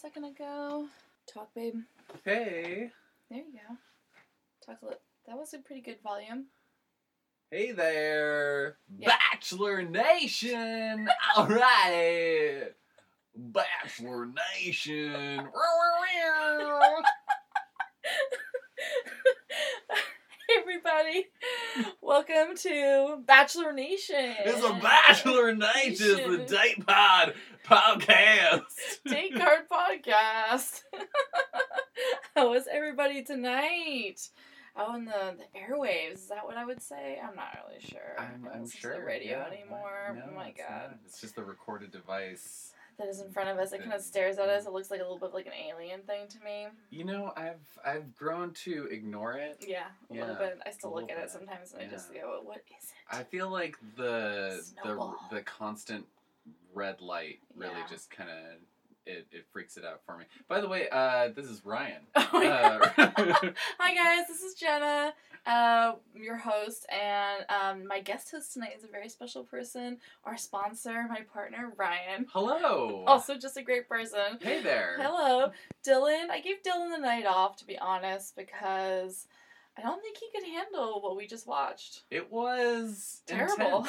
second ago. Talk, babe. Hey. There you go. Talk a little. That was a pretty good volume. Hey there. Yeah. Bachelor Nation. All right. Bachelor Nation. Everybody. Welcome to Bachelor Nation. it's a Bachelor Night. Nation, the Date Pod podcast. Date Card Podcast. How is everybody tonight? Out on the, the airwaves, is that what I would say? I'm not really sure. I'm, I'm sure. the radio yeah, anymore. no, oh my it's god. not. It's just the recorded device. That is in front of us. It kind of stares at us. It looks like a little bit like an alien thing to me. You know, I've I've grown to ignore it. Yeah, a little bit. I still look at little it sometimes and I just Yeah. go, what is it? I feel like the Snowball. the the constant red light really Yeah. just kind of it, it freaks it out for me. By the way, uh, this is Ryan. Oh my Uh, Hi guys, this is Jenna, uh, your host, and um, my guest host tonight is a very special person. Our sponsor, my partner Ryan, Hello. also just a great person. hey there. Hello, Dylan. I gave Dylan the night off to be honest because I don't think he could handle what we just watched. It was Terrible.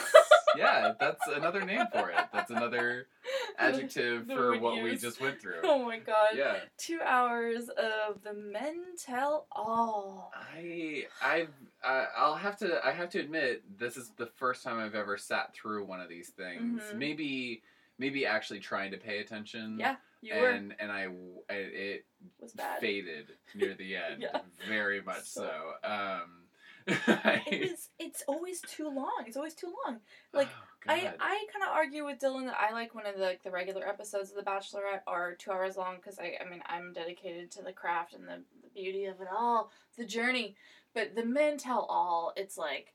yeah, that's another name for it. That's another adjective The for word what we just went through. Oh my god. Yeah. Two hours of the men tell all. I I've I, I'll have to I have to admit this is the first time I've ever sat through one of these things. Mhm. Maybe maybe actually trying to pay attention. Yeah, you were. and and I, I it was bad. faded near the end. Yeah. Very much So- so. Um It was. It's always too long. It's always too long. Like, oh, I, I kind of argue with Dylan that I like one of the like, the regular episodes of The Bachelorette are two hours long because I I mean I'm dedicated to the craft and the, the beauty of it all, the journey. But the men tell all. It's like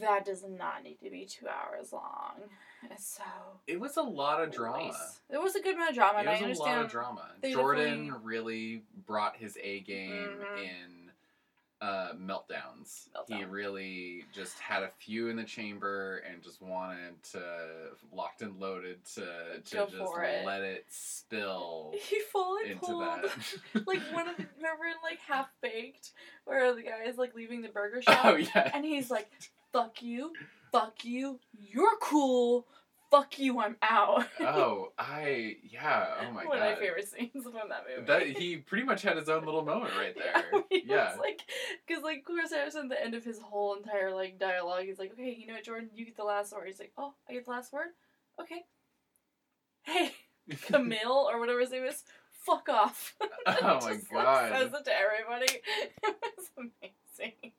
that does not need to be two hours long. So it was a lot of drama. nice. It was a good amount of drama, It and I was a lot of drama. Jordan definitely- really brought his A game Mhm. in uh, meltdowns. He really just had a few in the chamber and just wanted to locked and loaded to to Go just it. let it spill He fully into pulled that. like one of the, remember in like Half Baked where the guy is like leaving the burger shop oh yeah. and he's like, "Fuck you, fuck you, you're cool, fuck you, I'm out." oh, I yeah. Oh my one god. One of my favorite scenes from that movie. That he pretty much had his own little moment right there. Yeah, he Yeah. like, because like Chris Harrison, at the end of his whole entire like dialogue, he's like, "Okay, you know what, Jordan, you get the last word." He's like, "Oh, I get the last word, okay." Hey, Camille or whatever his name is, fuck off. Oh my Just, like, says it to everybody. It was amazing.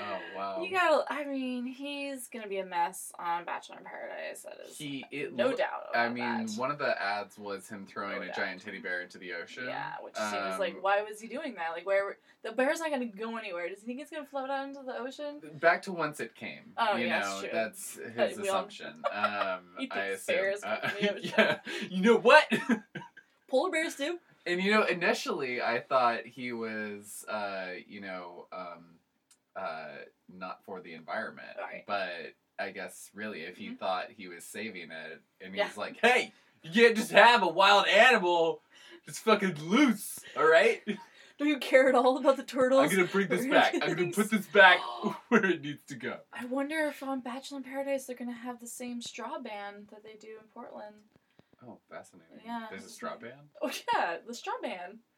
Oh, wow. You gotta. I mean, he's gonna be a mess on Bachelor in Paradise. That is He it no loo- doubt. I mean, that. one of the ads was him throwing No a doubt. giant teddy bear into the ocean. Yeah, which seems like Um, why was he doing that? Like, where the bear's not gonna go anywhere. Does he think it's gonna float out into the ocean? Back to whence it came. Oh, you yeah, know, true. that's his we all- assumption. Um, He I assume. Uh, yeah. You know what? Polar bears do. and you know, initially I thought he was, uh, you know, um, uh, not for the environment. Right. But I guess really, if he Mhm. thought he was saving it, and he's Yeah. like, "Hey, you can't just have a wild animal." Just fucking loose, all right? Do you care at all about the turtles? I'm gonna bring this back. I'm gonna put this back where it needs to go. I wonder if on Bachelor in Paradise they're gonna have the same straw band that they do in Portland. Oh, fascinating. Yeah. There's a straw band? Oh yeah, the straw band.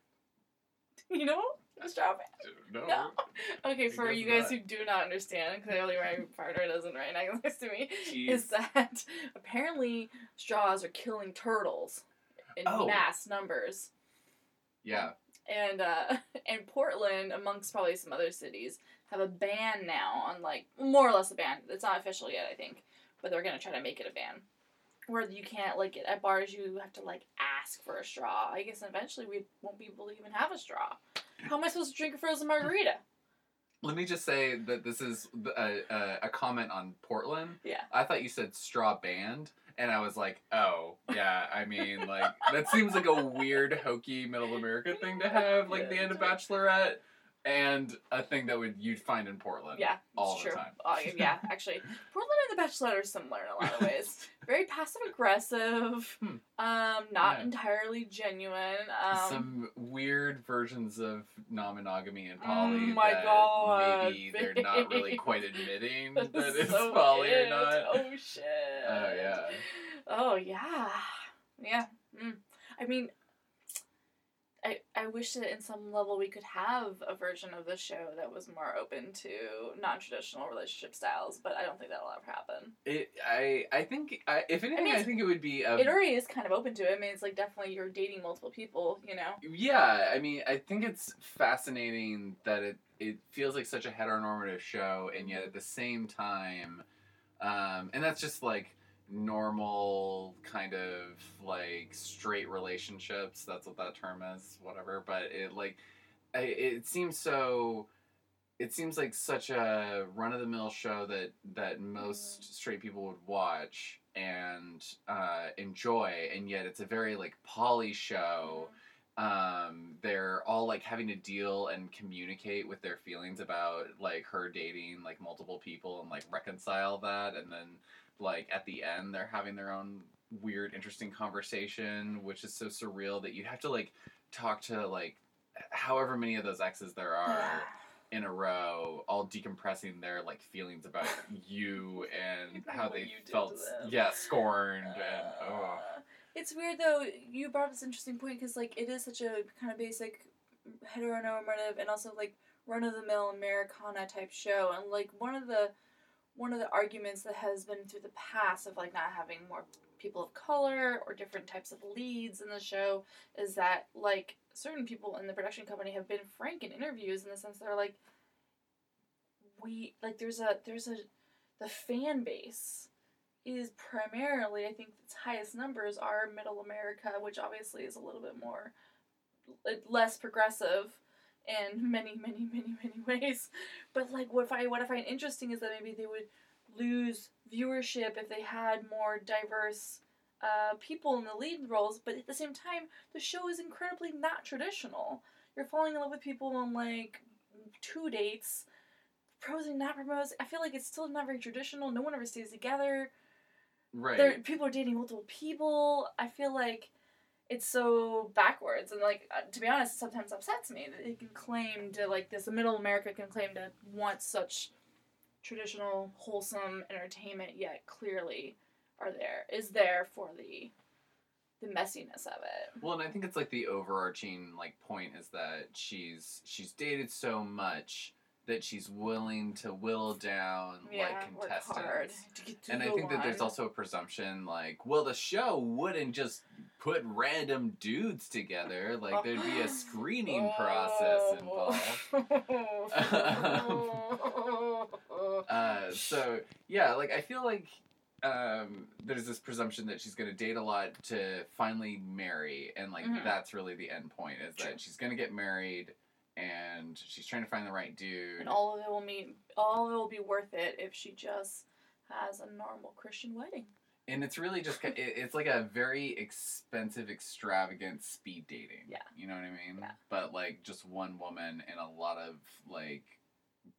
You know the straw band. No. No. Okay, for you guys not. who do not understand, clearly my partner doesn't right next to me, Jeez. is that apparently straws are killing turtles in Oh. mass numbers. Yeah. And uh and Portland, amongst probably some other cities, have a ban now on like more or less a ban. It's not official yet, I think, but they're gonna try to make it a ban. Where you can't like at bars you have to like ask for a straw. I guess eventually we won't be able to even have a straw. How am I supposed to drink a frozen margarita? Let me just say that this is a, a, a comment on Portland. Yeah. I thought you said straw band, and I was like, oh, yeah, I mean, like, that seems like a weird, hokey middle America thing to have, like the end of Bachelorette. And a thing that would you'd find in Portland. Yeah, all the time. Oh, yeah, actually, Portland and The Bachelor are similar in a lot of ways. Very passive aggressive, Hmm. um, not Yeah. entirely genuine. Um, Some weird versions of non-monogamy and poly Oh my God, maybe they're not really quite admitting that it's so poly or not. Oh shit. Oh yeah. Oh yeah, yeah. Mm. I mean, I I wish that in some level we could have a version of the show that was more open to non-traditional relationship styles, but I don't think that'll ever happen. It, I, I think, I, if anything, I, it's- think it would be a. it already is kind of open to it. I mean, it's like definitely you're dating multiple people, you know. yeah, I mean, I think it's fascinating that it it feels like such a heteronormative show, and yet at the same time, um, and that's just like normal kind of like straight relationships. That's what that term is, whatever. But it like, it seems so. It seems like such a run of the mill show that that most straight people would watch and uh, enjoy, and yet it's a very like poly show um they're all like having to deal and communicate with their feelings about like her dating like multiple people and like reconcile that and then like at the end they're having their own weird interesting conversation which is so surreal that you have to like talk to like however many of those exes there are in a row all decompressing their like feelings about you and how What they you did to felt them. yeah scorned and oh It's weird though. You brought up this interesting point because like it is such a kind of basic heteronormative and also like run of the mill Americana type show, and like one of the one of the arguments that has been through the past of like not having more people of color or different types of leads in the show is that like certain people in the production company have been frank in interviews in the sense they're like we like there's a there's a the fan base is primarily I think its highest numbers are middle America, which obviously is a little bit more less progressive in many many many many ways. But like what I what I find interesting is that maybe they would lose viewership if they had more diverse uh, people in the lead roles, but at the same time, the show is incredibly not traditional. You're falling in love with people on like two dates, proposing, not pros. I feel like it's still not very traditional. No one ever stays together. Right There, people are dating multiple people. I feel like it's so backwards, and like uh, to be honest, it sometimes upsets me that they can claim to like this. Middle America can claim to want such traditional, wholesome entertainment, yet clearly are there is there for the the messiness of it. Well, and I think it's like the overarching like point is that she's she's dated so much that she's willing to will down Yeah, like contestants. to to And I think that there's also a presumption like, well, the show wouldn't just put random dudes together. Like there'd be a screening process involved. Uh, so yeah, like I feel like um, there's this presumption that she's gonna date a lot to finally marry, and like Mhm. that's really the end point is that she's gonna get married, and she's trying to find the right dude. and all of it will mean all of it will be worth it if she just has a normal Christian wedding. and it's really just it's like a very expensive, extravagant speed dating. Yeah. you know what I mean. Yeah. But like just one woman and a lot of like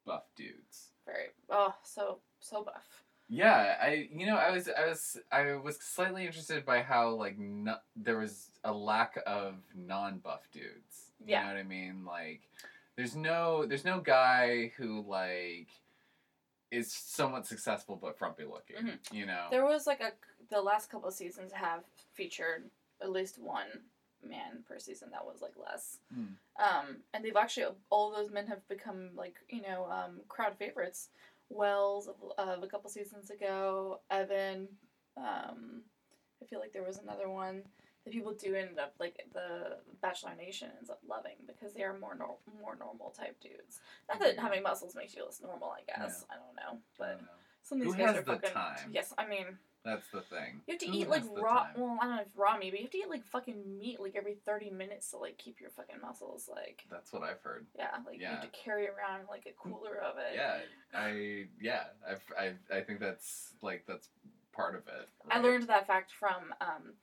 buff dudes. Very oh so so buff. Yeah, I you know I was I was I was slightly interested by how like no, there was a lack of non-buff dudes. You Yeah. know what I mean? Like there's no there's no guy who like is somewhat successful but frumpy looking. Mhm. You know. There was like a the last couple of seasons have featured at least one man per season that was like less. Hmm. Um, and they've actually all those men have become like you know um, crowd favorites. Wells of, of a couple seasons ago, Evan. Um, I feel like there was another one that people do end up like the Bachelor Nation ends up loving because they are more nor- more normal type dudes. Not that having muscles makes you less normal, I guess. I don't know, but don't know. some of these Who guys has are the fucking. time? Yes, I mean That's the thing. you have to Who eat like raw. time? Well, I don't know if raw meat, but you have to eat like fucking meat like every thirty minutes to like keep your fucking muscles like. That's what I've heard. Yeah, like you have to carry around like a cooler of it. Yeah, I yeah, I've, I I think that's like that's part of it. I learned that fact from um,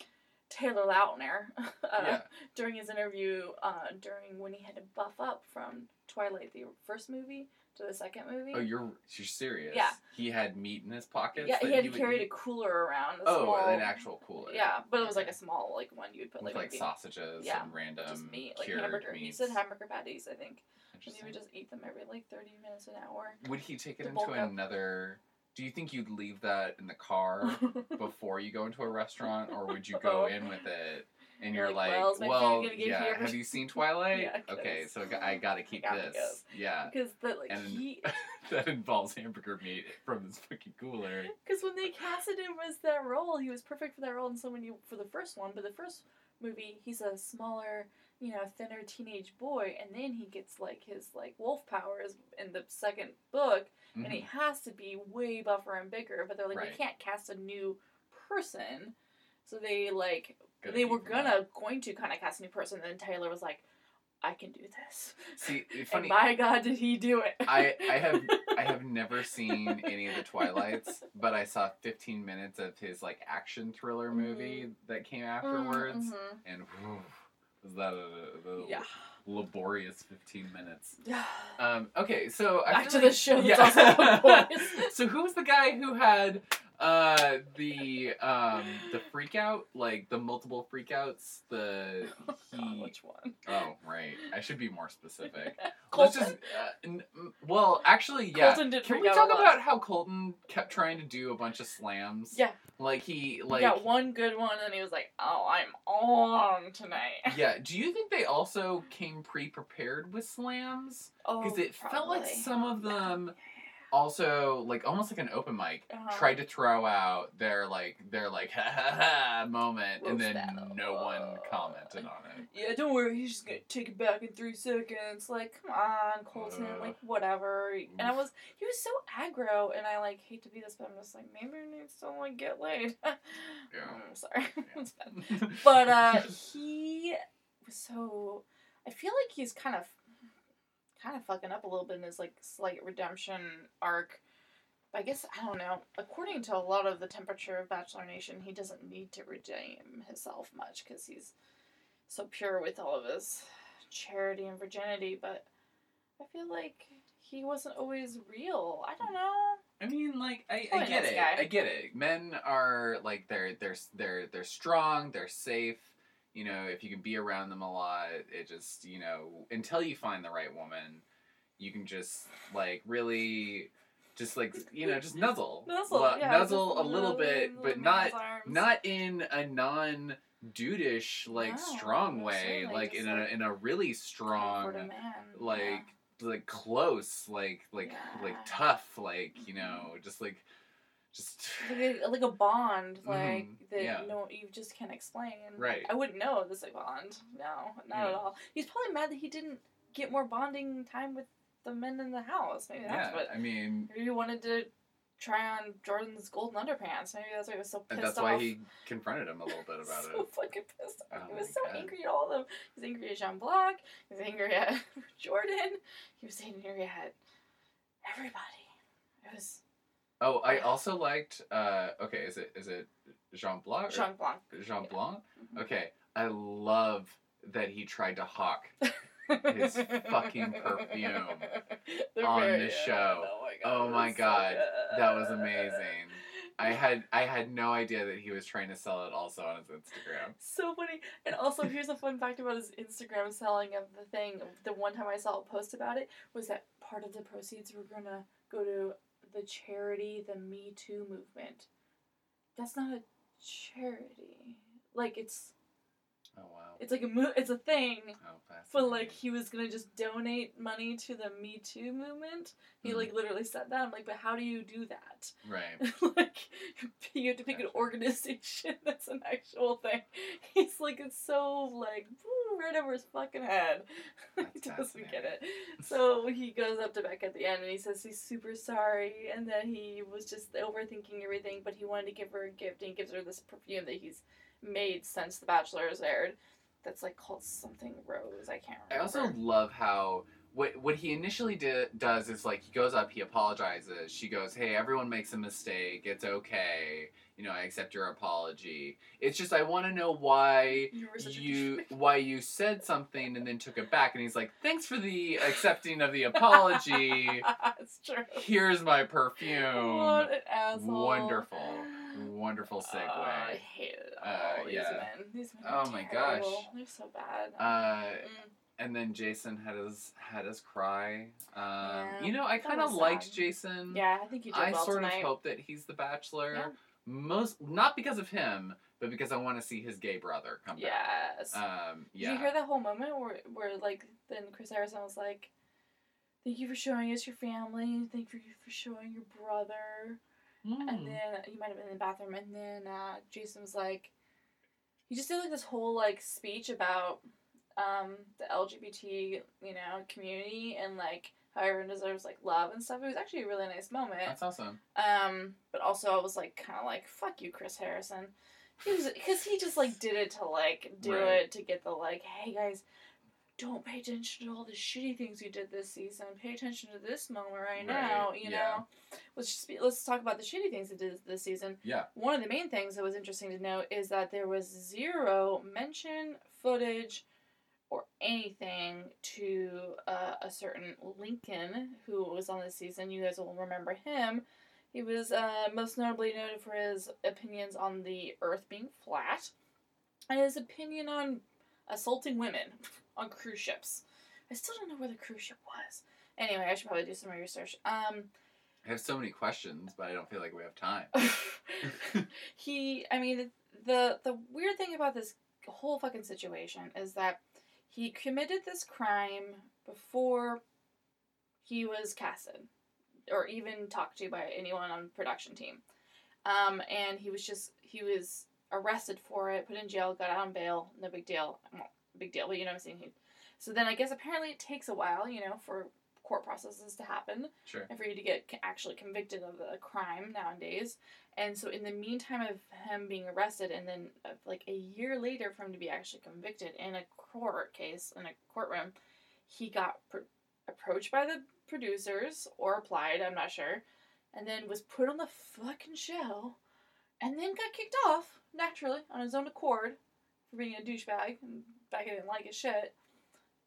Taylor Lautner uh, Yeah. during his interview uh, during when he had to buff up from Twilight, the first movie to the second movie. Oh, you're you're serious? Yeah. He had meat in his pockets. yeah, he had would carried a cooler around. A Oh, small, an actual cooler. Yeah, but it was like a small like one you would put like, like sausages yeah, and random just meat, like hamburger. He meats. said hamburger patties, I think, and he would just eat them every like thirty minutes an hour. Would he take it into up. another? Do you think you'd leave that in the car before you go into a restaurant, or would you go Oh. in with it and You're you're like, like, "Well, is my food well, yeah, here?" have you seen Twilight? Yeah, okay, so I got- I gotta keep gotta this. Yeah, Because the like And- he, that involves hamburger meat from this fucking cooler. because when they casted him as that role, he was perfect for that role. And so when you for the first one, but the first movie, he's a smaller, you know, thinner teenage boy, and then he gets like his like wolf powers in the second book, and he Mhm. has to be way buffer and bigger. But they're like, Right. we can't cast a new person, so they like they were gonna going to kind of cast a new person. And then Taylor was like, I can do this. See, funny. And by God, did he do it? I I have I have never seen any of the Twilights, but I saw 15 minutes of his like action thriller movie that came afterwards, Mhm. and whew, was that a, a, a Yeah. laborious 15 minutes? Yeah. Um, okay, so Back to like- the show that's also laborious. so who was the guy who had uh the um the freak out like the multiple freakouts the he Which one? oh right i should be more specific Let's Colton. just uh, n- well actually yeah Colton did can freak we talk about how colton kept trying to do a bunch of slams Yeah. like he He like got one good one, and he was like, "Oh, I'm on tonight." yeah do you think they also came pre-prepared with slams Oh, because it felt like some of them also like almost like an open mic Uh-huh. tried to throw out their like their like ha ha ha moment and then battle. no one commented on it Yeah, don't worry. He's just gonna take it back in three seconds. Like, come on, Colton. Uh, like, whatever. And I was, he was so aggro, and I like hate to be this, but I'm just like, maybe he need to like get laid. yeah. I'm sorry, bad. But uh, he was so. I feel like he's kind of, kind of fucking up a little bit in his like slight redemption arc. I guess I don't know. According to a lot of the temperature of Bachelor Nation, he doesn't need to redeem himself much because he's so pure with all of his charity and virginity. But I feel like he wasn't always real. I don't know. I mean, like I, I get it. guy. I get it. Men are like they're they're they're they're strong. They're safe. You know, if you can be around them a lot, it just you know until you find the right woman, you can just like really, just like you know, just nuzzle, Nuzzle, yeah, nuzzle a little bit, but not not in a non dudish like No, strong way, like just, in a like, in a really strong a man. like like close like like like tough like you know just like just like a, like a bond, like Mhm, that. yeah. You know, you just can't explain. Right. I wouldn't know this a bond. No, not at all. He's probably mad that he didn't get more bonding time with the men in the house. Maybe that's yeah what. i mean Maybe he wanted to try on Jordan's golden underpants. Maybe that's why he was so and pissed that's off. why he confronted him a little bit about so it fucking pissed off. Oh he was so God. angry at all of them. He was angry at Jean Block. He was angry at Jordan. He was angry at everybody. It was oh i also liked uh okay is it is it jean blanc Jean Blanc. jean yeah. blanc Mhm. okay i love that he tried to hawk His fucking perfume They're on the show. Oh my god. Oh my so God, good. that was amazing i had i had no idea that he was trying to sell it also on his instagram So funny. And also, here's a fun fact about his Instagram selling of the thing. The one time I saw a post about it was that part of the proceeds were gonna go to the charity, the Me Too movement. That's not a charity. Like it's oh wow it's like a mo- it's a thing. oh But like he was gonna just donate money to the Me Too movement. He Mhm. like literally said that. I'm like, but how do you do that? right like you have to pick an organization that's an actual thing. He's like it's so like right over his fucking head. he doesn't get it. So he goes up to Beck at the end and he says he's super sorry and that he was just overthinking everything, but he wanted to give her a gift and he gives her this perfume that he's made since The Bachelor has aired. That's like called something rose. I can't I also love how what what he initially does is like he goes up, he apologizes. She goes, "Hey, everyone makes a mistake. It's okay." You know, I accept your apology. It's just I want to know why You were such a you why you said something and then took it back and he's like, "Thanks for the accepting of the apology. it's true. Here's my perfume." What an asshole. Wonderful. Wonderful segue. Oh, I hate it. Uh, all. These yeah. men. These men Oh my gosh. terrible. They're so bad. Uh, Mm. and then Jason had us had us cry. Um, Yeah, you know, I kind of liked. Jason. yeah, I think you did I well sort tonight. of hope that he's the Bachelor. Yeah. Most not because of him, but because I want to see his gay brother come Yes. back. Um, Did you hear that whole moment where, where like, then Chris Harrison was like, "Thank you for showing us your family. Thank you for showing your brother." Mm. And then he might have been in the bathroom, and then uh, Jason was like, he just did like this whole like speech about um, the LGBT you know community and like everyone deserves like love and stuff. It was actually a really nice moment. That's awesome. Um, but also I was like kind of like fuck you, Chris Harrison. He was because he just like did it to like do Right. it to get the like hey guys. Don't pay attention to all the shitty things you did this season. Pay attention to this moment right, now. You yeah. know, let's just be, let's talk about the shitty things it did this season. Yeah. One of the main things that was interesting to note is that there was zero mention, footage, or anything to uh, a certain Lincoln who was on this season. You guys will remember him. He was uh, most notably noted for his opinions on the Earth being flat and his opinion on assaulting women on cruise ships. I still don't know where the cruise ship was. Anyway, I should probably do some research. Um, I have so many questions, but I don't feel like we have time. he i mean the the weird thing about this whole fucking situation is that he committed this crime before he was casted or even talked to by anyone on the production team um, and he was just he was arrested for it put in jail got out on bail no big deal well, big deal but you know what i'm saying He- so then i guess apparently it takes a while you know for court processes to happen Sure. and for you to get actually convicted of a crime nowadays. And so, in the meantime of him being arrested, and then uh, like a year later for him to be actually convicted in a court case in a courtroom, he got pr- approached by the producers or applied, I'm not sure, and then was put on the fucking show, and then got kicked off naturally on his own accord for being a douchebag and he didn't like his shit,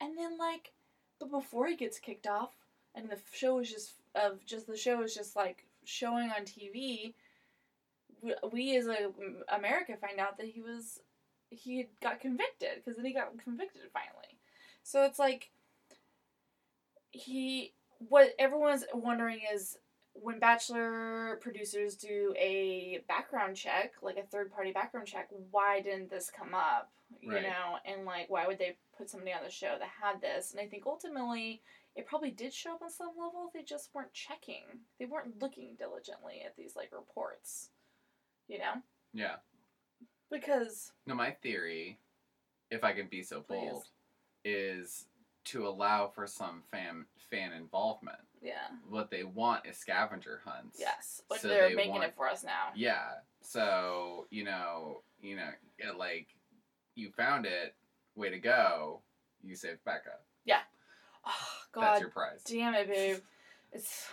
and then like, but before he gets kicked off, and the show is just of just the show is just like showing on TV. We, as a America find out that he was he got convicted because then he got convicted finally. So it's like he what everyone's wondering is when Bachelor producers do a background check, like a third party background check, why didn't this come up? You Right. know, and like why would they put somebody on the show that had this? And I think ultimately it probably did show up on some level. They just weren't checking. They weren't looking diligently at these like reports. You know? Yeah. Because No, my theory, if I can be so Please. bold, is to allow for some fan fan involvement. yeah. What they want is scavenger hunts. Yes. Which So they're they making want- it for us now. Yeah. So you know, you know, it, like you found it. Way to go. You saved Becca. Yeah. Oh God. That's your prize. damn it, babe. It's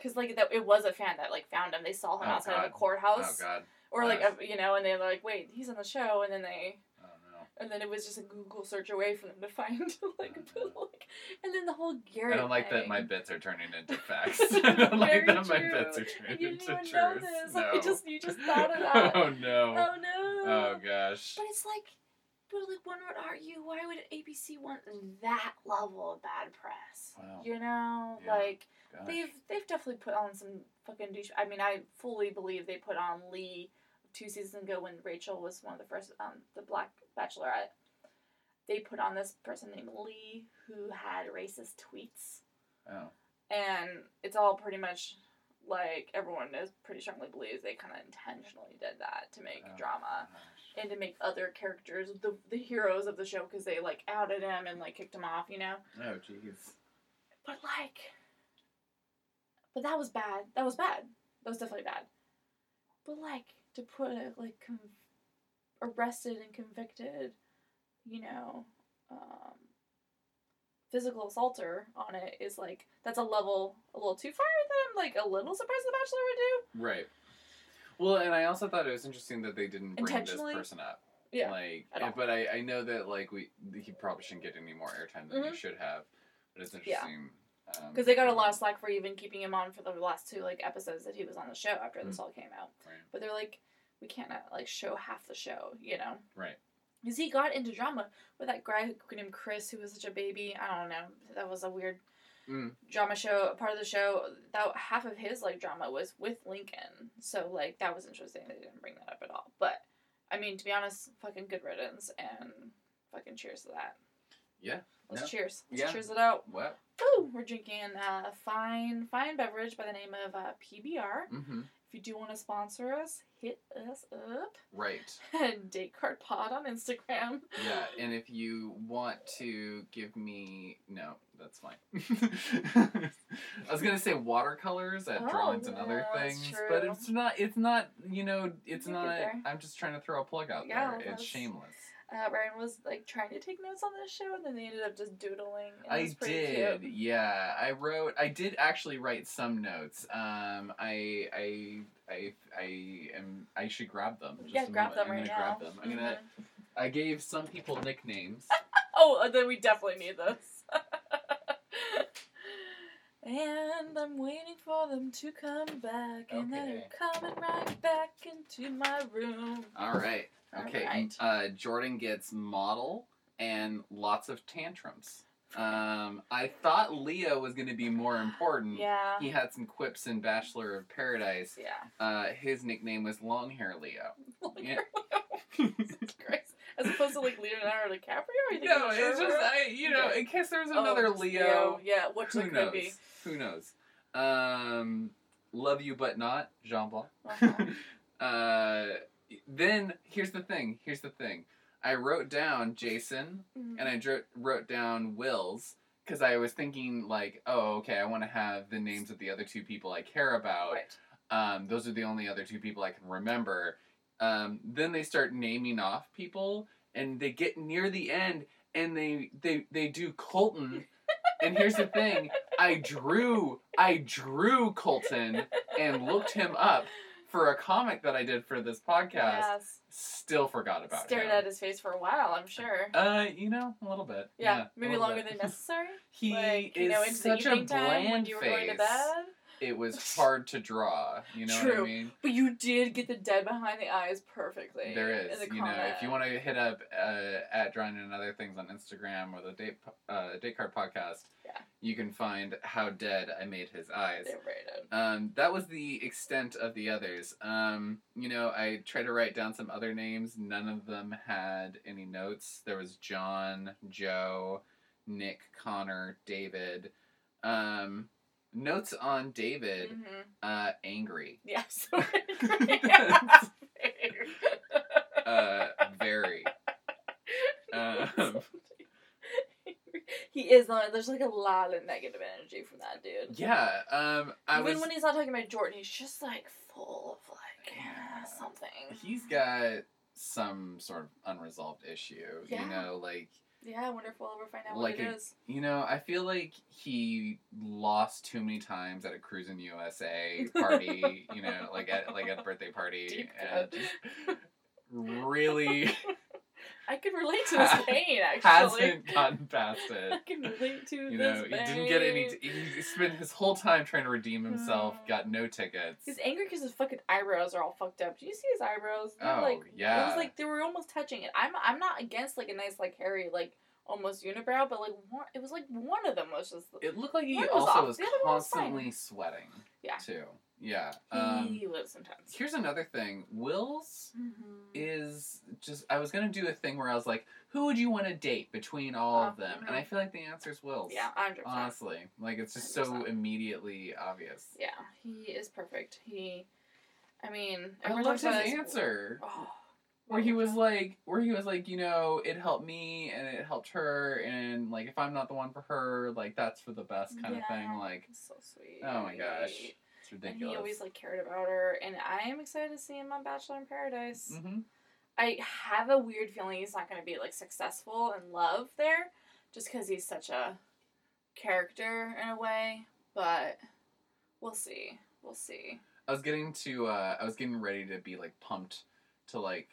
because like that it was a fan that like found him. They saw him Oh, outside of God. a courthouse, Oh God. or like a, you know, and they're like, wait, he's on the show, and then they Oh no. and then it was just a Google search away for them to find like, Oh, no. like and then the whole Garrett. I don't like that my bits are turning into facts. I don't like that my bits are turning You into didn't truth. even know this. No. I just you just thought of that. oh no. Oh no. Oh gosh. But it's like, but like, one would argue, why would ABC want that level of bad press? Wow. You know, Yeah. like Gosh. they've they've definitely put on some fucking douche. I mean, I fully believe they put on Lee two seasons ago when Rachel was one of the first, um, the Black Bachelorette. They put on this person named Lee who had racist tweets, Oh. and it's all pretty much like everyone is pretty strongly believes they kind of intentionally did that to make Oh, drama gosh. And to make other characters the the heroes of the show because they like outed him and like kicked him off, you know. Oh jeez. But like, but that was bad. That was bad. That was definitely bad. But like to put a like con- arrested and convicted, you know, um, physical assaulter on it is like that's a level a little too far that I'm like a little surprised the Bachelor would do. Right. Well, and I also thought it was interesting that they didn't bring this Intentionally? person up. Yeah. Like, at all. but I, I know that like we he probably shouldn't get any more airtime than he Mhm. should have. But it's Yeah. interesting. um, Because they got a lot of slack for even keeping him on for the last two like episodes that he was on the show after this Mm. all came out. Right. But they're like, we can't uh, like show half the show, you know? Right. Because he got into drama with that guy named Chris who was such a baby. I don't know. That was a weird Mm. drama show. Part of the show that half of his like drama was with Lincoln. So like that was interesting. They didn't bring that up at all. But I mean, to be honest, fucking good riddance and fucking cheers to that. Yeah. Let's No. cheers. Let's Yeah. cheers it out. What? Woo! We're drinking a fine, fine beverage by the name of uh, PBR. Mm-hmm. If you do want to sponsor us, hit us up Right. and Date Card Pod on Instagram. Yeah, and if you want to give me no, that's fine. I was gonna say watercolors at Oh, drawings and other yeah, things, but it's not. It's not. You know, it's not. I'm just trying to throw a plug out Yeah, there. It's shameless. Uh, Ryan was like trying to take notes on this show, and then they ended up just doodling. and I did, Cute. yeah. I wrote. I did actually write some notes. Um, I, I, I, I am. I should grab them. Just Yeah, grab moment. them I'm right gonna now. grab them. I'm gonna. Mhm. I gave some people nicknames. Oh, then we definitely need this. and I'm waiting for them to come back, and they're coming right back into my room. All right. Okay. Alright. Uh, Jordan gets model and lots of tantrums. Um, I thought Leo was going to be more important. Yeah. He had some quips in Bachelor of Paradise. Yeah. Uh, his nickname was Long Hair Leo. Yeah. Jesus Christ. As opposed to like Leonardo DiCaprio? Or you think no, it's just I, you know, in case there was Oh, another just Leo. Yeah, which Who knows? be. Who knows? Um, love you but not Jean Paul. Uh-huh. uh, then here's the thing. Here's the thing. I wrote down Jason Mhm. and I dro- wrote down Wills because I was thinking like, oh, okay, I want to have the names of the other two people I care about. Right. Um, those are the only other two people I can remember. Um, then they start naming off people, and they get near the end, and they they they do Colton. and here's the thing: I drew I drew Colton and looked him up for a comic that I did for this podcast. Yes. Still forgot about Stared him. at his face for a while, I'm sure. Uh, you know, a little bit. yeah, a maybe longer bit. than necessary. He like, is you know, such a evening time when bland you were going to face. It was hard to draw. You know what I True. mean? But you did get the dead behind the eyes perfectly. There is. the You know, if you want to hit up uh, at Drawing and other things on Instagram or the date uh, date card podcast, Yeah. you can find how dead I made his eyes. They're rated. Um, that was the extent of the others. Um, you know, I tried to write down some other names. None of them had any notes. There was John, Joe, Nick, Connor, David. Um, notes on David. Mm-hmm. Uh, angry. Yeah, so yeah. Uh, very. Um, he is not. There's like a lot of negative energy from that dude. yeah. Um, I Even was. when he's not talking about Jordan, he's just like full of like Yeah. something. He's got some sort of unresolved issue. Yeah. You know, like Yeah, I wonder if we'll ever find out Like what it a- is. You know, I feel like he lost too many times at a Cruisin' USA party. you know, like at like at a birthday party, Deep and really I can relate to this pain actually. hasn't gotten past it. I can relate to You know, he didn't get any. pain. He spent his whole time trying to redeem himself. Got no tickets. He's angry because his fucking eyebrows are all fucked up. Do you see his eyebrows? They're Oh, like, It was like they were almost touching it. I'm I'm not against like a nice like hairy like almost unibrow, but like one, it was like one of them was just It looked like he was also off, was one was constantly sweating. Yeah. Too. Yeah. Um, he lives intense. here's another thing. Wills Mm-hmm. is just I was gonna do a thing where I was like, who would you want to date between all of them? mhm. And I feel like the answer is Wills. Yeah, hundred percent. Honestly, like it's just so 100%. immediately obvious. Yeah, he is perfect. He, I mean, I loved his answer. Oh, Where he was like, where he was like, you know, it helped me and it helped her, and like if I'm not the one for her, like that's for the best kind of thing. Like so sweet. Oh my gosh. It's And he always like cared about her, and I am excited to see him on Bachelor in Paradise. hmm I have a weird feeling he's not going to be like successful in love there, just because he's such a character in a way. But we'll see. We'll see. I was getting to uh, I was getting ready to be like pumped to like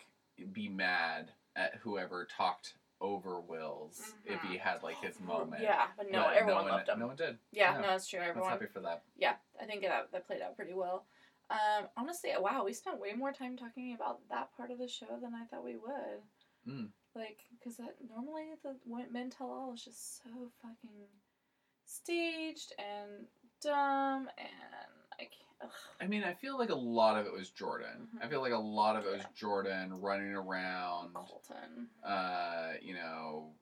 be mad at whoever talked over Wills if he had like his moment. Yeah, but no, But everyone one, loved him. No one did. yeah, no. no, that's true. I was happy for that. Yeah, I think that that played out pretty well. Um, honestly, wow, we spent way more time talking about that part of the show than I thought we would. Mm. Like, because normally the men tell all is just so fucking staged and dumb, and I can't. Ugh. I mean, I feel like a lot of it was Jordan. Mhm. I feel like a lot of it was. Jordan running around, Colton. uh, you know,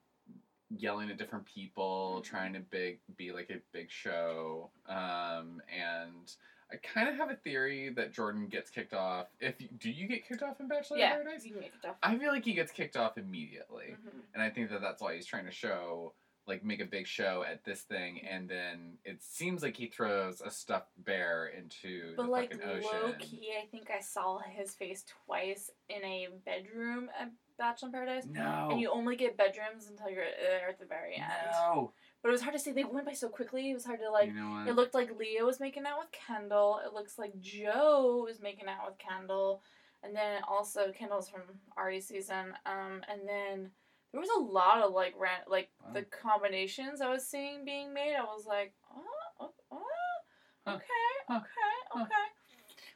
yelling at different people, Mhm. trying to big be like a big show. Um, and I kind of have a theory that Jordan gets kicked off. If you, do you get kicked off in Bachelor Yeah, Paradise? you make it tough. I feel like he gets kicked off immediately, Mhm. and I think that that's why he's trying to show. Like make a big show at this thing, and then it seems like he throws a stuffed bear into But the like fucking ocean. low key, I think I saw his face twice in a bedroom at Bachelor in Paradise. No. And you only get bedrooms until you're there at the very end. No. But it was hard to see. They went by so quickly. It was hard to like. you know what? It looked like Leo was making out with Kendall. It looks like Joe was making out with Kendall, and then also Kendall's from Ari's season. Um, and then there was a lot of like ran like Wow. the combinations I was seeing being made. I was like, oh, oh, oh okay, Huh. okay, Huh. okay.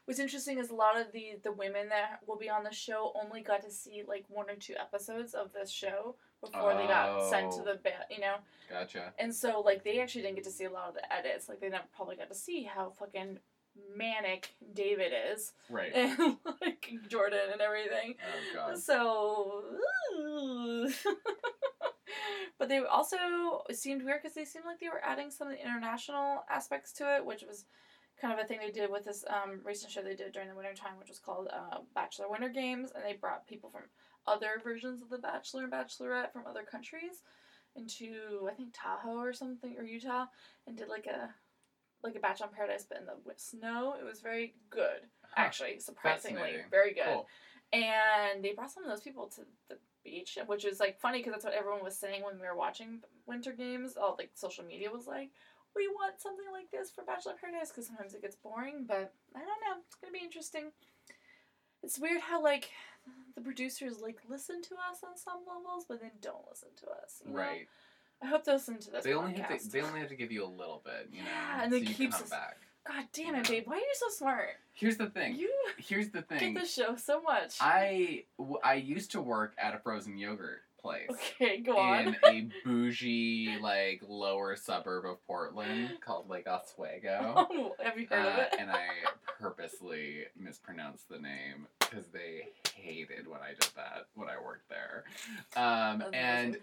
What's interesting is a lot of the the women that will be on the show only got to see like one or two episodes of this show before they got sent to Oh. the ba- you know. Gotcha. And so, like, they actually didn't get to see a lot of the edits. Like, they never probably got to see how fucking manic David is, Right. and like Jordan and everything. Oh god. So, but they also seemed weird because they seemed like they were adding some of the international aspects to it, which was kind of a thing they did with this um, recent show they did during the winter time, which was called uh, Bachelor Winter Games, and they brought people from other versions of the Bachelor and Bachelorette from other countries into I think Tahoe or something or Utah, and did like a like a Bachelor in Paradise, but in the snow. It was very good, Huh. actually, surprisingly, very good Cool. and they brought some of those people to the beach, which was like funny because that's what everyone was saying when we were watching Winter Games. All like social media was like, "We want something like this for Bachelor in Paradise," because sometimes it gets boring. But I don't know, it's gonna be interesting. It's weird how like the producers like listen to us on some levels, but then don't listen to us. you know? Right. I hope they listen to this. They only have to. They only have to give you a little bit. You know. Yeah, and so it keeps us- back. God damn it, babe! Why are you so smart? Here's the thing. You Here's the thing. get the show so much. I w- I used to work at a frozen yogurt place. okay, go on. in a bougie, like lower suburb of Portland called Lake Oswego. Oh, have you heard of Uh, it? and I purposely mispronounced the name because they hated when I did that when I worked there. Um, and amazing.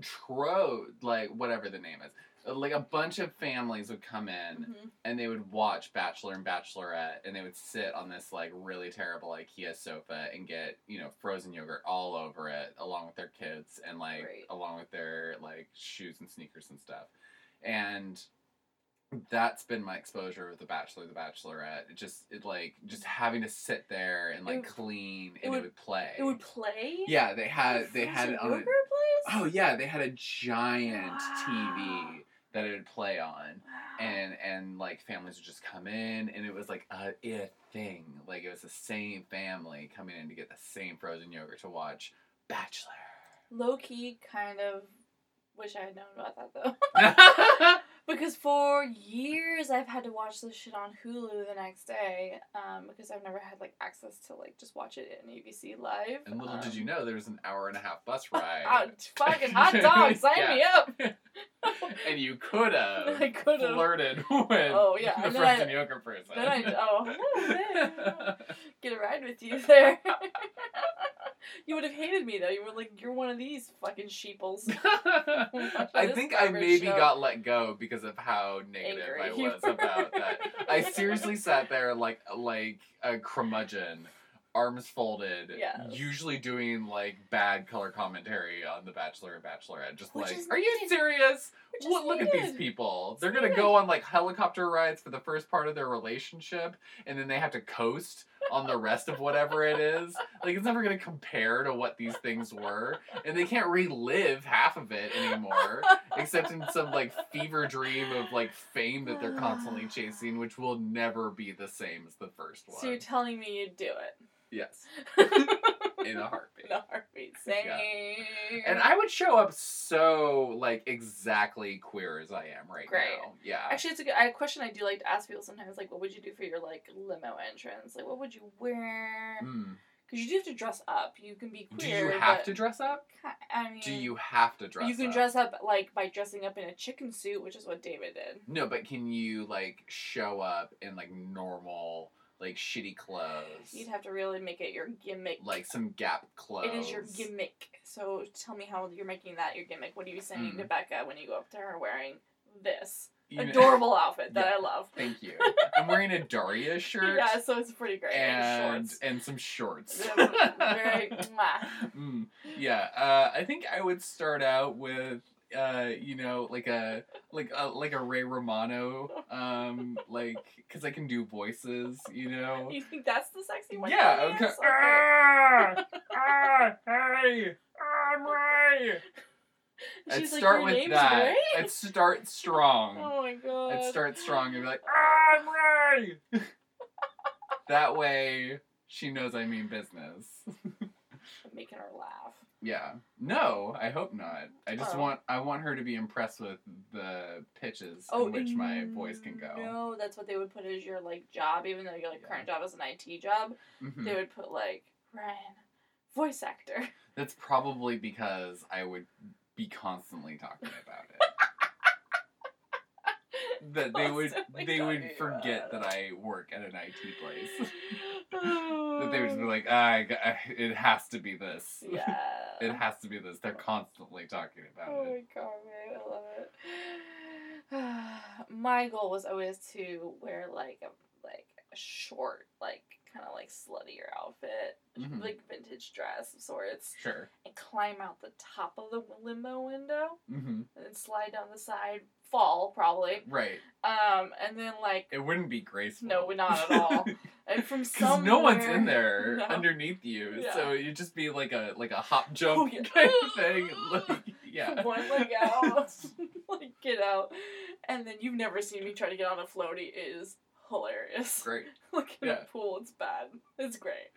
Tro, like whatever the name is, uh, like a bunch of families would come in Mhm. and they would watch Bachelor and Bachelorette and they would sit on this like really terrible IKEA sofa and get, you know, frozen yogurt all over it along with their kids and like Right. along with their like shoes and sneakers and stuff. And that's been my exposure with the Bachelor, the Bachelorette. It just it like just having to sit there and like It- clean it and would- it would play. It would play. yeah, they The had they had it on a. Oh yeah, they had a giant Wow. TV that it would play on Wow. and and like families would just come in and it was like a, a thing like it was the same family coming in to get the same frozen yogurt to watch bachelor low key, kind of wish I had known about that though. because for years I've had to watch this shit on Hulu the next day. Um, because I've never had like access to like just watch it in ABC live. and little did Um, you know there was an hour and a half bus ride Ah, fucking hot dog, sign me up. and you could have I could've. flirted with Oh, yeah, the and then I- frozen yogurt person then I oh get a ride with you there. you would have hated me though. You were like, you're one of these fucking sheeples. I think I maybe show. got let go because of how negative Angry I was about that. I seriously sat there like like a curmudgeon, arms folded, Yes. usually doing like bad color commentary on The Bachelor and Bachelorette. Just Which like, is are you serious? just Look, look at these needed- people. They're gonna go on like helicopter rides for the first part of their relationship, and then they have to coast on the rest of whatever it is. Like it's never gonna compare to what these things were, and they can't relive half of it anymore, except in some like fever dream of like fame that they're constantly chasing, which will never be the same as the first one. So you're telling me you'd do yes, in a heartbeat. In a heartbeat. Same. And I would show up so like exactly queer as I am right Great. now. Yeah. Actually, it's a, good, a question I do like to ask people sometimes. Like, what would you do for your like limo entrance? Like, what would you wear? Mm. Because you do have to dress up. You can be queer. Do you have to dress up? I mean, Do you have to dress You can up? dress up like by dressing up in a chicken suit, which is what David did. No, but can you like show up in like normal, like shitty clothes? You'd have to really make it your gimmick. like some Gap clothes. It is your gimmick. So tell me how you're making that your gimmick. What are you saying Mm. to Becca when you go up to her wearing this know- adorable outfit that Yeah. I love? Thank you. I'm wearing a Daria shirt. Yeah, so it's pretty great. And, And and some shorts. Very mm, yeah, uh, I think I would start out with uh, you know, like a like a like a Ray Romano, um, like because I can do voices, you know. You think that's the sexy one? Yeah, okay. Okay. Ah, ah, hey, I'm Ray. I'd She's like, start your with name's that. Ray? I'd start strong. Oh my god. I'd start strong and be like, I'm Ray. that way, she knows I mean business. making her laugh. Yeah. No, I hope not. I just Oh. want I want her to be impressed with the pitches in which my voice can go. Oh, No, that's what they would put as your like job, even though your like current job is an IT job. Mhm. They would put like Ryan, voice actor. That's probably because I would be constantly talking about it. that they would they would forget that I work at an IT place. Oh. that they would just be like, ah, I I- it has to be this. yeah. It has to be this. They're constantly talking about Oh it. Oh my god, man, I love it. My goal was always to wear like a like a short, like kind of like sluttier outfit, Mhm. like vintage dress of sorts, Sure. and climb out the top of the limo window hmm and then slide down the side, fall probably, Right. um, and then like It wouldn't be graceful. No, not at all. and from Because somewhere no one's in there No. underneath you, Yeah. so you'd just be like a like a hop jump Oh, yeah. kind of thing. Like, yeah. one leg out, like get out, and then you've never seen me try to get on a floaty. It is hilarious. Great. Like in Yeah. a pool, it's bad. It's great.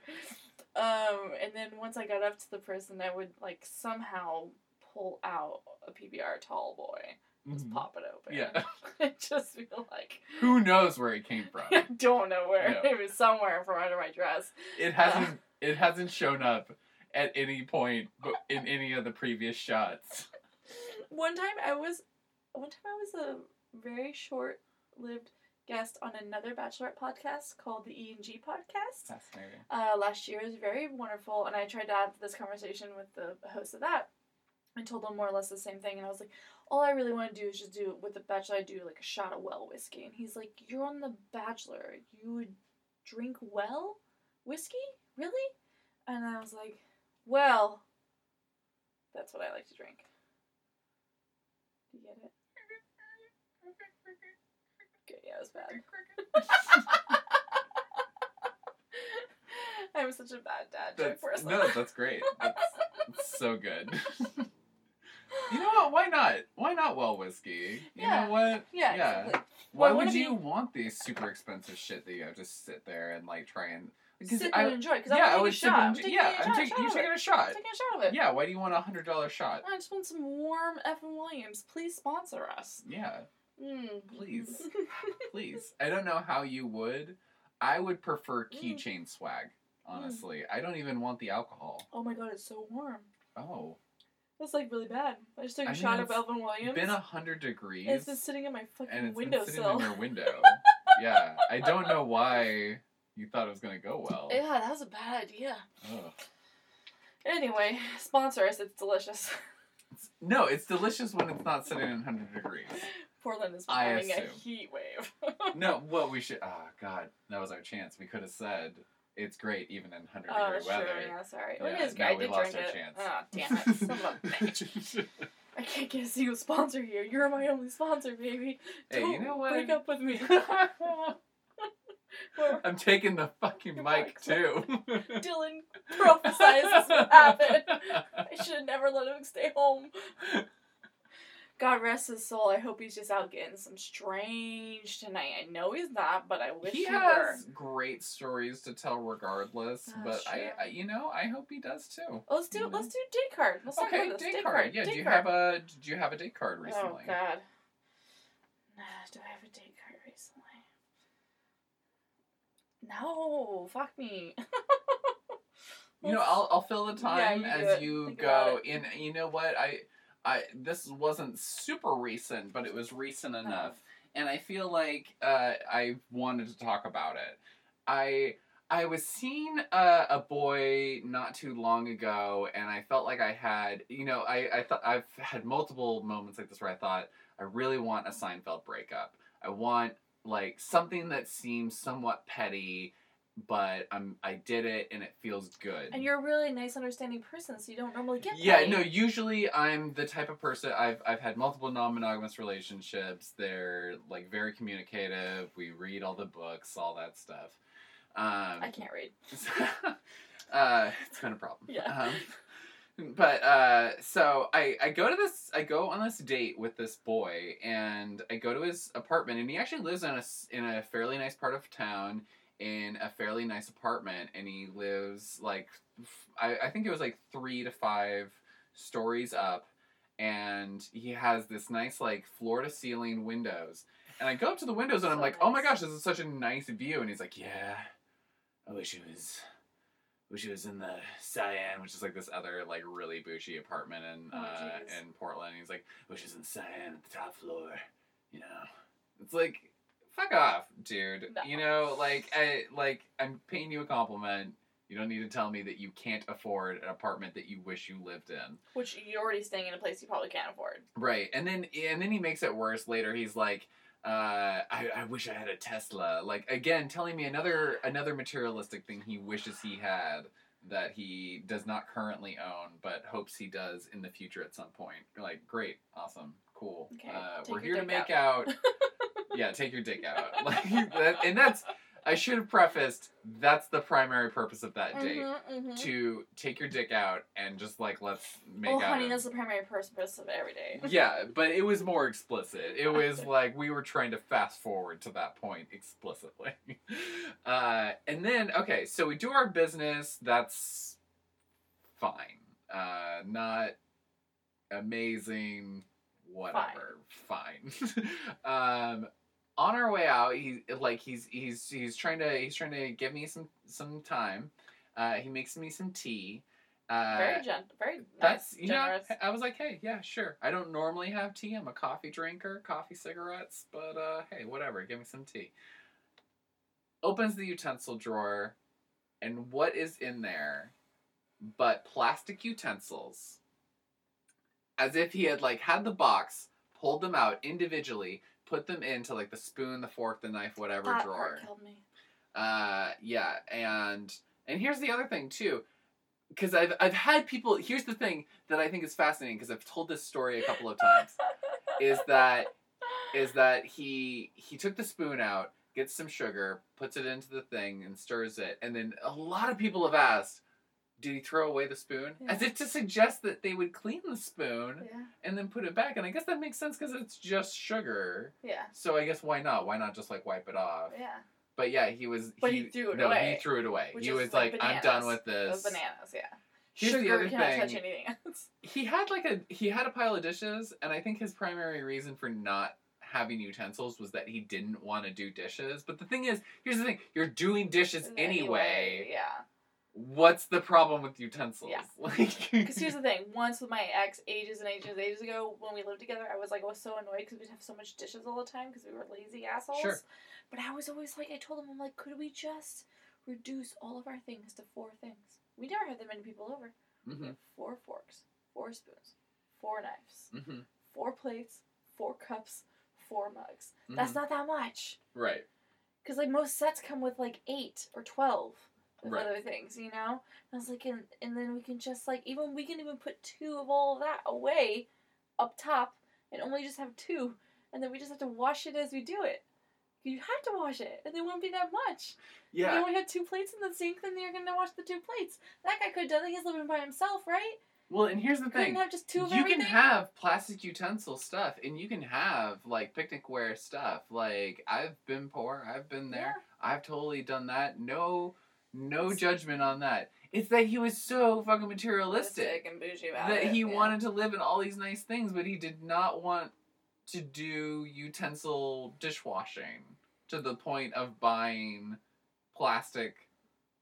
Um, and then once I got up to the prison, I would like somehow pull out a PBR tall boy, just Mhm. pop it open. Yeah. and just feel like Who knows where it came from? I don't know where No. it was somewhere from under my dress. It hasn't it hasn't shown up at any point in any of the previous shots. One time I was, one time I was a very short-lived guest on another Bachelorette podcast called the E and G podcast. Fascinating. Uh, last year it was very wonderful, and I tried to have this conversation with the host of that. I told them more or less the same thing, and I was like, all I really want to do is just do with the Bachelor. I do like a shot of well whiskey, and he's like, you're on the Bachelor. You would drink well whiskey, really? And I was like, well, that's what I like to drink. You get it? Okay, yeah, it was bad. I'm such a bad dad That's, no, that's great. That's, that's so good. you know what? Why not? Why not well whiskey? You Yeah. know what? yeah, yeah. exactly. Why would you you- want these super expensive shit that you have to sit there and like try and? Sit I, and enjoy. Because yeah, I I'm would taking a shot. I'm enjoy- taking yeah, I'm shot, taking shot you of taking a shot. I'm taking a shot of it. Yeah, why do you want a hundred dollar shot? I just want some warm Evan Williams. Please sponsor us. Yeah, Mm. Please. please. I don't know how you would. I would prefer Mm. keychain swag. Honestly, I don't even want the alcohol. oh my god, it's so warm. Oh, That's like really bad. I just took a I mean, shot of Evan Williams. It's been a hundred degrees, it's been sitting in my fucking it's been sitting in windowsill. your window. yeah, I don't know why you thought it was gonna go well. Yeah, that was a bad idea. Ugh. Anyway, sponsor us. It's delicious. It's- no, it's delicious when it's not sitting in hundred degrees. Portland is becoming a heat wave. No, what we should. Oh God, that was our chance. We could have said it's great even in hundred oh, degree that's weather. true. Yeah, sorry. Yeah, it is no, great. I we did lost drink our it. chance. Oh, damn it. Son of a bitch. I can't get a single sponsor here. You're my only sponsor, baby. Hey, Don't you know what? break up with me. I'm taking the fucking mic mic. too. Dylan prophesies this will happen. I should have never let him stay home. God rest his soul. I hope he's just out getting some strange tonight. I know he's not, but I wish he he, were. has great stories to tell regardless, That's but I. I, you know, I hope he does too. Let's do you know? let's do date card. Let's talk Okay, this. date card. Yeah, do you card. have a do you have a date card oh, recently? Oh God. Nah, do I have a date card recently? No, fuck me. You know, I'll I'll fill the Yeah, time you as it. you Think go. In you know what I I this wasn't super recent, but it was recent Uh-huh. enough, and I feel like uh, I wanted to talk about it. I I was seeing a, a boy not too long ago, and I felt like I had you know I I thought I've had multiple moments like this where I thought I really want a Seinfeld breakup. I want like something that seems somewhat petty but I'm I did it and it feels good. And you're a really nice, understanding person, so you don't normally get. yeah, no. Usually, I'm the type of person. I've I've had multiple non-monogamous relationships. They're like very communicative. We read all the books, all that stuff. Um, I can't read. uh, it's been a problem. Yeah. Um, but uh, so I I go to this I go on this date with this boy and I go to his apartment and he actually lives in a in a fairly nice part of town in a fairly nice apartment and he lives like I think it was like three to five stories up and he has this nice like floor to ceiling windows and I go up to the windows and I'm So like oh my gosh this is such a nice view and he's like yeah I wish it was wish it was in the Cyan, which is like this other like really bougie apartment in Oh, uh, in Portland. He's like, wish it was in Cyan at the top floor. You know, it's like, fuck off, dude. No. You know, like I like I'm paying you a compliment. You don't need to tell me that you can't afford an apartment that you wish you lived in. Which you're already staying in a place you probably can't afford. Right, and then and then he makes it worse later. He's like, uh, I, I wish I had a Tesla. Like again, telling me another another materialistic thing he wishes he had that he does not currently own, but hopes he does in the future at some point. You're like, great, awesome, cool. Okay, uh, we're here to make out. yeah, take your dick out. Like, that, and that's I should have prefaced. That's the primary purpose of that date. Mhm, mhm. To take your dick out and just like let's make Oh, out. honey, and- that's the primary purpose of every day. yeah, but it was more explicit. It was like we were trying to fast forward to that point explicitly. Uh, and then, okay, so we do our business. That's fine. Uh, not amazing. Whatever. Fine. um, on our way out, he like he's he's he's trying to he's trying to give me some some time. Uh, he makes me some tea. Uh, Very gentle, very that's nice, you know generous. I was like, hey, yeah, sure. I don't normally have tea. I'm a coffee drinker, coffee cigarettes, but uh, hey, whatever. Give me some tea. Opens the utensil drawer, and what is in there but plastic utensils? As if he had like had the box, pulled them out individually, put them into like the spoon, the fork, the knife, whatever that drawer. part killed me. Uh, yeah, and and here's the other thing too, because I've I've had people. Here's the thing that I think is fascinating because I've told this story a couple of times. is that is that he he took the spoon out, gets some sugar, puts it into the thing, and stirs it, and then a lot of people have asked. Did he throw away the spoon? Yeah. As if to suggest that they would clean the spoon yeah, and then put it back. And I guess that makes sense because it's just sugar. yeah, So I guess why not? Why not just like wipe it off? yeah. But yeah, he was. But he threw it no, away, he threw it away. which he was like like, "I'm done with this." bananas, yeah. Here's the Sugar other cannot thing. touch anything else. He had like a he had a pile of dishes, and I think his primary reason for not having utensils was that he didn't want to do dishes. But the thing is, here's the thing: you're doing dishes anyway. yeah. What's the problem with utensils? Yeah. Like, Because here's the thing. Once with my ex, ages and ages, ages ago, when we lived together, I was like, I was so annoyed because we'd have so much dishes all the time because we were lazy assholes. Sure. But I was always like, I told him, I'm like, could we just reduce all of our things to four things? We never had that many people over. Hmm have four forks, four spoons, four knives, hmm four plates, four cups, four mugs. Mm-hmm. That's not that much. right. Because like most sets come with like eight or twelve Right. other things, you know. And I was like, and, and then we can just like even we can even put two of all of that away, up top and only just have two, and then we just have to wash it as we do it. You have to wash it, and it won't be that much. If you Yeah. only had two plates in the sink, then you're gonna wash the two plates. That guy could have done it. He's living by himself, right? Well, and here's the Couldn't thing. have just two of you everything. can have plastic utensil stuff and you can have like picnic wear stuff like i've been poor i've been there i've totally done that no no judgment on that it's that he was so fucking materialistic and bougie about that it. he yeah. wanted to live in all these nice things but he did not want to do utensil dishwashing to the point of buying plastic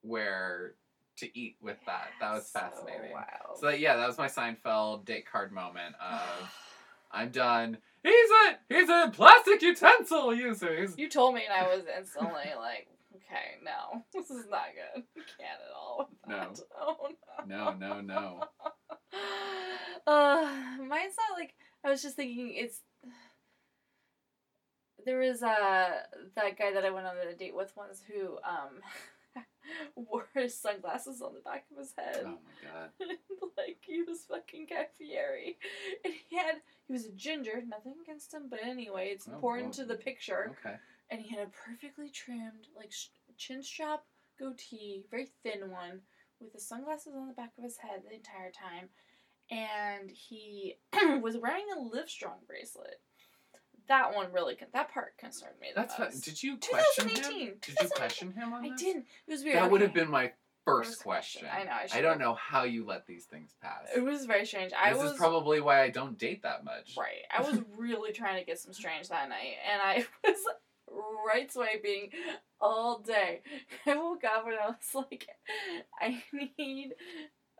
ware to eat with that that was So fascinating wild. so that, yeah, that was my Seinfeld date card moment of I'm done. He's a he's a plastic utensil user. He's, You told me, and I was instantly like, okay, no, this is not good. You can't at all. With No. that. Oh no, no, no. no. Uh, mine's not like I was just thinking. It's there was uh that guy that I went on a date with once who um wore his sunglasses on the back of his head. Oh my god. like he was fucking Guy Fieri, and he had he was a ginger. Nothing against him, but anyway, it's Oh, important well, to the picture. Okay. And he had a perfectly trimmed like sh- chin strap goatee, very thin one, with the sunglasses on the back of his head the entire time, and he was wearing a Livestrong bracelet. That one really con- that part concerned me. The That's most. Did you question 2018. him? Did you question him on I this? didn't. It was weird. That would have been my first First question. I know, I I don't know how you let these things pass. It was very strange. I this was is probably why I don't date that much. Right. I was really trying to get some strange that night, and I was right swiping all day. I woke up and I was like, I need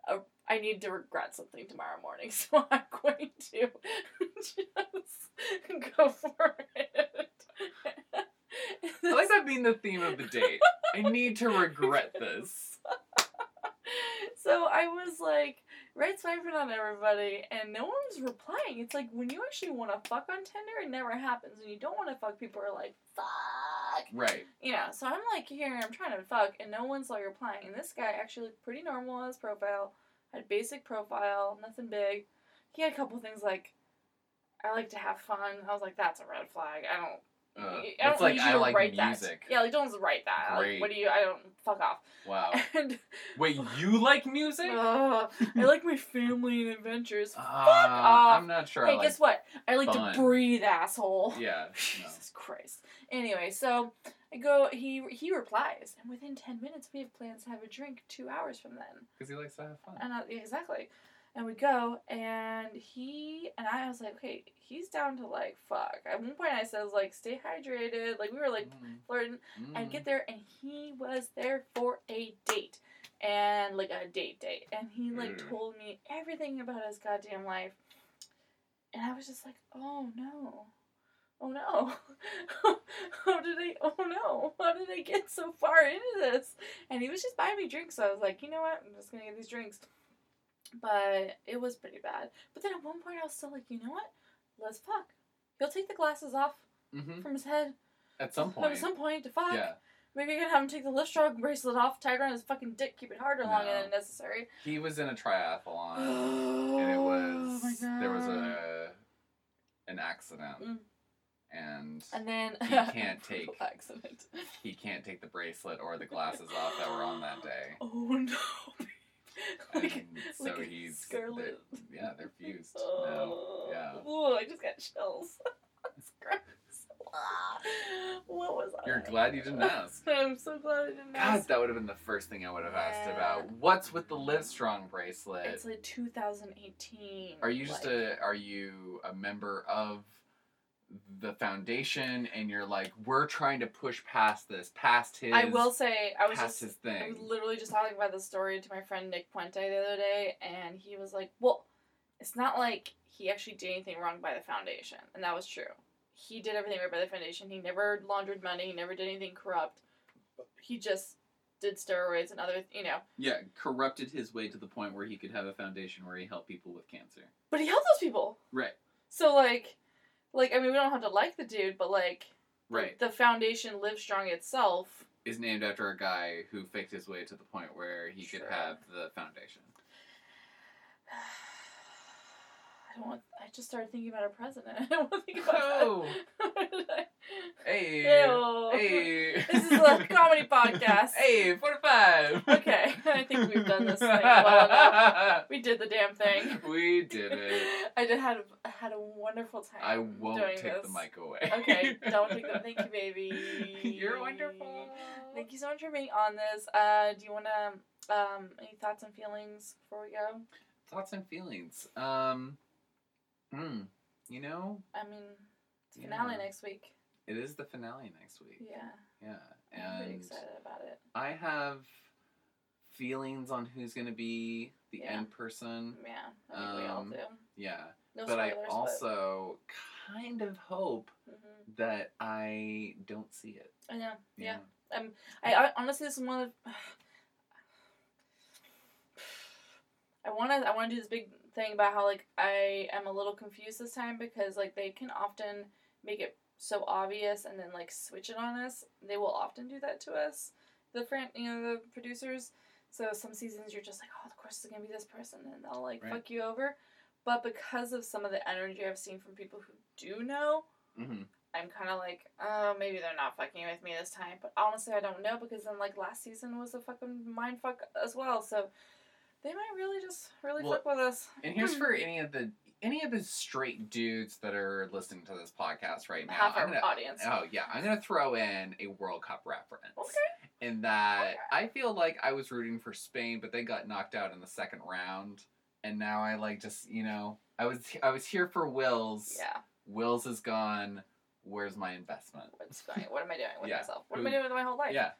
a, I need to regret something tomorrow morning, so I'm going to just go for it. I like that being the theme of the date. I need to regret this. so I was like right swiping on everybody, and no one's replying. It's like when you actually want to fuck on Tinder, it never happens. When you don't want to fuck, people are like, "Fuck," Right. you know. So I'm like here, I'm trying to fuck, and no one's like replying. And this guy actually looked pretty normal on his profile, had basic profile, nothing big. He had a couple things like, "I like to have fun." I was like, "That's a red flag. I don't." Uh, I don't it's like need you I to like write music. That. Yeah, like don't write that. Like, what do you? I don't fuck off. Wow. And Wait, you like music? Ugh, I like my family and adventures. Uh, off. I'm not sure. hey, I like guess what? I like fun. to breathe, asshole. Yeah. No. Jesus Christ. Anyway, so I go. He he replies, and within ten minutes, we have plans to have a drink. Two hours from then, Because he likes to have fun. and I, exactly. And we go, and he and I was like, okay, he's down to like fuck. At one point, I said, like, stay hydrated. Like we were like Mm, flirting. mm. I get there and he was there for a date. And like a date date. And he like Mm. told me everything about his goddamn life. And I was just like, oh no. Oh no. How did I oh no. How did I get so far into this? And he was just buying me drinks, so I was like, you know what? I'm just gonna get these drinks. But it was pretty bad. But then at one point I was still like, you know what? Let's fuck. He'll take the glasses off Mhm. from his head At some point. at some point to fuck. Yeah. Maybe you can have him take the lift Livestrong bracelet off, tie it around his fucking dick, keep it harder longer No. than necessary. He was in a triathlon. oh and it was my god. there was a an accident. Mm. And And then He can't take- accident. he can't take the bracelet or the glasses off that were on that day. Oh no. like, so like he's scarlet. they're- yeah, they're fused. Oh. Yeah. Oh, I just got chills. It's gross. What was I? You're glad you didn't ask. I'm so glad I didn't ask. God, ask. that would have been the first thing I would have asked about. What's with the Livestrong bracelet? It's like 2018. Are you just like, a are you a member of the foundation and you're like we're trying to push past this, past his I will say I was just his thing I was literally just talking about this story to my friend Nick Puente the other day, and he was like, "Well, it's not like he actually did anything wrong by the foundation," and that was true. He did everything right by the foundation. He never laundered money. He never did anything corrupt. He just did steroids and other, you know. Yeah, corrupted his way to the point where he could have a foundation where he helped people with cancer. But he helped those people. Right. So like, like I mean, we don't have to like the dude, but like, Right. the foundation Livestrong itself. Is named after a guy who faked his way to the point where he Sure. could have the foundation. I don't want. I just started thinking about our president. I don't want to think about Oh, that. hey, hey. This is a comedy podcast. Hey, forty-five. Okay, I think we've done this thing well enough. We did the damn thing. We did it. I did had a, had a wonderful time. I won't take this. the mic away. Okay, don't take them. Thank you, baby. You're wonderful. Thank you so much for being on this. Uh, do you want to um any thoughts and feelings before we go? Thoughts and feelings. Um, hmm. You know, I mean, it's finale Yeah. next week. it is the finale next week. Yeah, Yeah, And I'm pretty excited about it. I have feelings on who's going to be the Yeah. end person. Yeah, I think we all Um, do. Yeah, No but I spoilers, also kind of hope But, mhm. that I don't see it. I know. you Yeah. know? I, I honestly, this is one of. I want to. I want to do this big thing about how like I am a little confused this time because like they can often make it so obvious and then like switch it on us. They will often do that to us, the friend, you know, the producers. So some seasons you're just like, oh, of course it's gonna be this person, and they'll like Right. fuck you over. But because of some of the energy I've seen from people who do know, Mm-hmm. I'm kind of like, oh, maybe they're not fucking with me this time. But honestly, I don't know because then like last season was a fucking mind fuck as well. So they might really just really Well, fuck with us. And here's hmm. for any of the any of the straight dudes that are listening to this podcast right now. half our gonna, audience. Oh yeah, I'm gonna throw in a World Cup reference. Okay. In that I feel like I was rooting for Spain, but they got knocked out in the second round, and now I like just you know I was I was here for Wills. Yeah. Wills is gone. Where's my investment? What's going? What am I doing with Yeah. myself? What am I doing with my whole life? Yeah,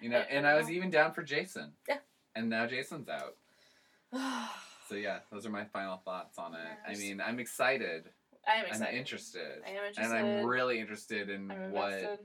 you know, and I was even down for Jason. Yeah. And now Jason's out. So yeah, those are my final thoughts on it. I mean, I'm excited. I am excited. I'm interested. I am interested. And. I'm really interested in I'm what invested.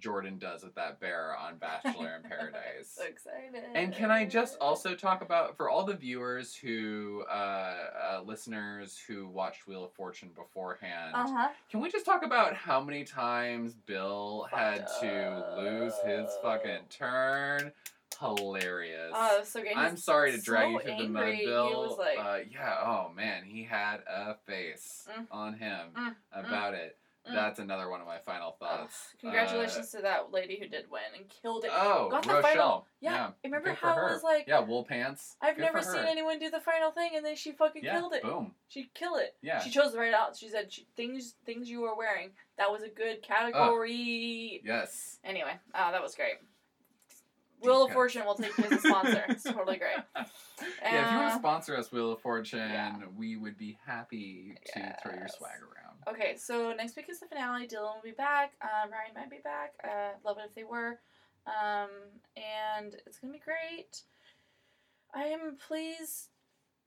Jordan does with that bear on Bachelor in Paradise. So excited. And can I just also talk about for all the viewers who, uh, uh, listeners who watched Wheel of Fortune beforehand, Uh huh. can we just talk about how many times Bill had Fucked to lose his fucking turn? Hilarious. Oh, so great. I'm sorry to drag so you through the mud, angry. Bill. was like, uh, yeah, oh man, he had a face Mm. on him Mm. about it. Mm. That's another one of my final thoughts. Congratulations to that lady who did win and killed Uh, it. oh, Got the Rochelle. final- Yeah, remember good how it was like- Yeah, wool pants. I've Good never seen anyone do the final thing and then she fucking Yeah, killed it. boom. She killed it. Yeah. She chose the right out. She said she, things things you were wearing. That was a good category. Yes. Anyway, oh, that was great. Wheel of. Fortune will take you as a sponsor. it's totally great. yeah, if you want Uh, to sponsor us, Wheel of Fortune, yeah. we would be happy to throw your swag around. Okay, so next week is the finale. Dylan will be back. Um, Ryan might be back. Uh, love it if they were. Um, and it's gonna be great. I am please,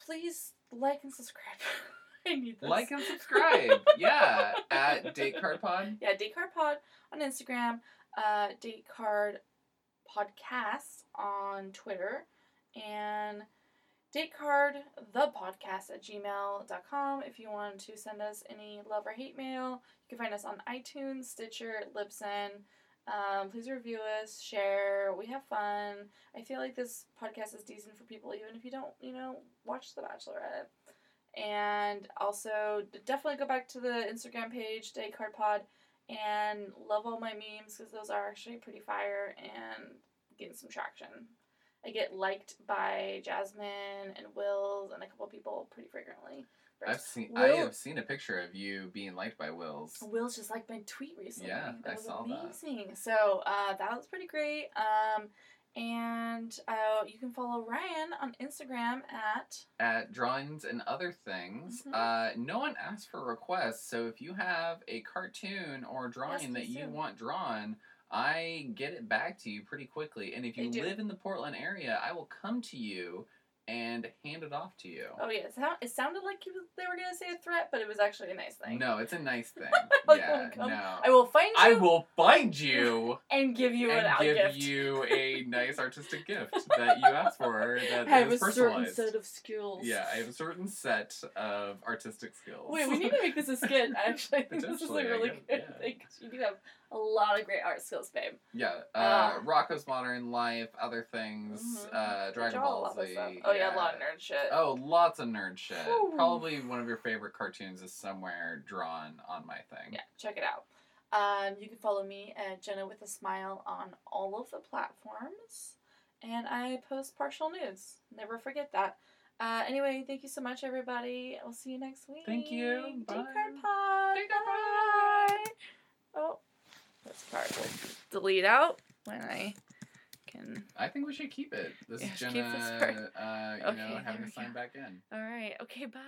please like and subscribe. I need this. Like and subscribe. yeah, at Date Card Pod. yeah, Date Card Pod on Instagram. Uh, Date Card Podcast on Twitter, and Date Card the podcast at gmail.com if you want to send us any love or hate mail. You can find us on iTunes, Stitcher, Libsyn. Um, please review us, share. We have fun. I feel like this podcast is decent for people, even if you don't, you know, watch The Bachelorette. And also, definitely go back to the Instagram page, Date Card Pod, and love all my memes because those are actually pretty fire and getting some traction. I get liked by Jasmine and Wills and a couple people pretty frequently. I've seen. I have seen a picture of you being liked by Wills. Will's just like my tweet recently. Yeah, that I was saw that. amazing. So uh, that was pretty great. Um, and uh, you can follow Ryan on Instagram at at drawings and other things. Mhm. Uh, no one asked for requests, so if you have a cartoon or drawing that you do. want drawn, I get it back to you pretty quickly. And if you live in the Portland area, I will come to you and hand it off to you. oh yeah, it, sound, it sounded like you, they were gonna say a threat, but it was actually a nice thing. No, it's a nice thing. Like, yeah, come- no. I will find you. I will find you and give you an and out give gift. you a nice artistic gift that you asked for that I have a certain set of skills. Yeah, I have a certain set of artistic skills. Wait, we need to make this a skit. Actually, I think this is a really guess, good yeah. thing you do have a lot of great art skills, babe. Yeah, uh, Ah. Rocko's Modern Life, other things, Mhm. uh, Dragon Ball Z. Oh yeah, a lot of nerd shit. Oh, lots of nerd shit. Whew. Probably one of your favorite cartoons is somewhere drawn on my thing. Yeah, check it out. Um, you can follow me at Jenna with a Smile on all of the platforms, and I post partial news. Never forget that. Uh, anyway, thank you so much, everybody. We'll see you next week. Thank you. Take Bye. card pod. Take card Bye. Oh, this card will delete out when I can. I think we should keep it. This Yeah, is keep Jenna, this part. uh, you Okay, know, having to sign go. back in. All right. Okay. Bye.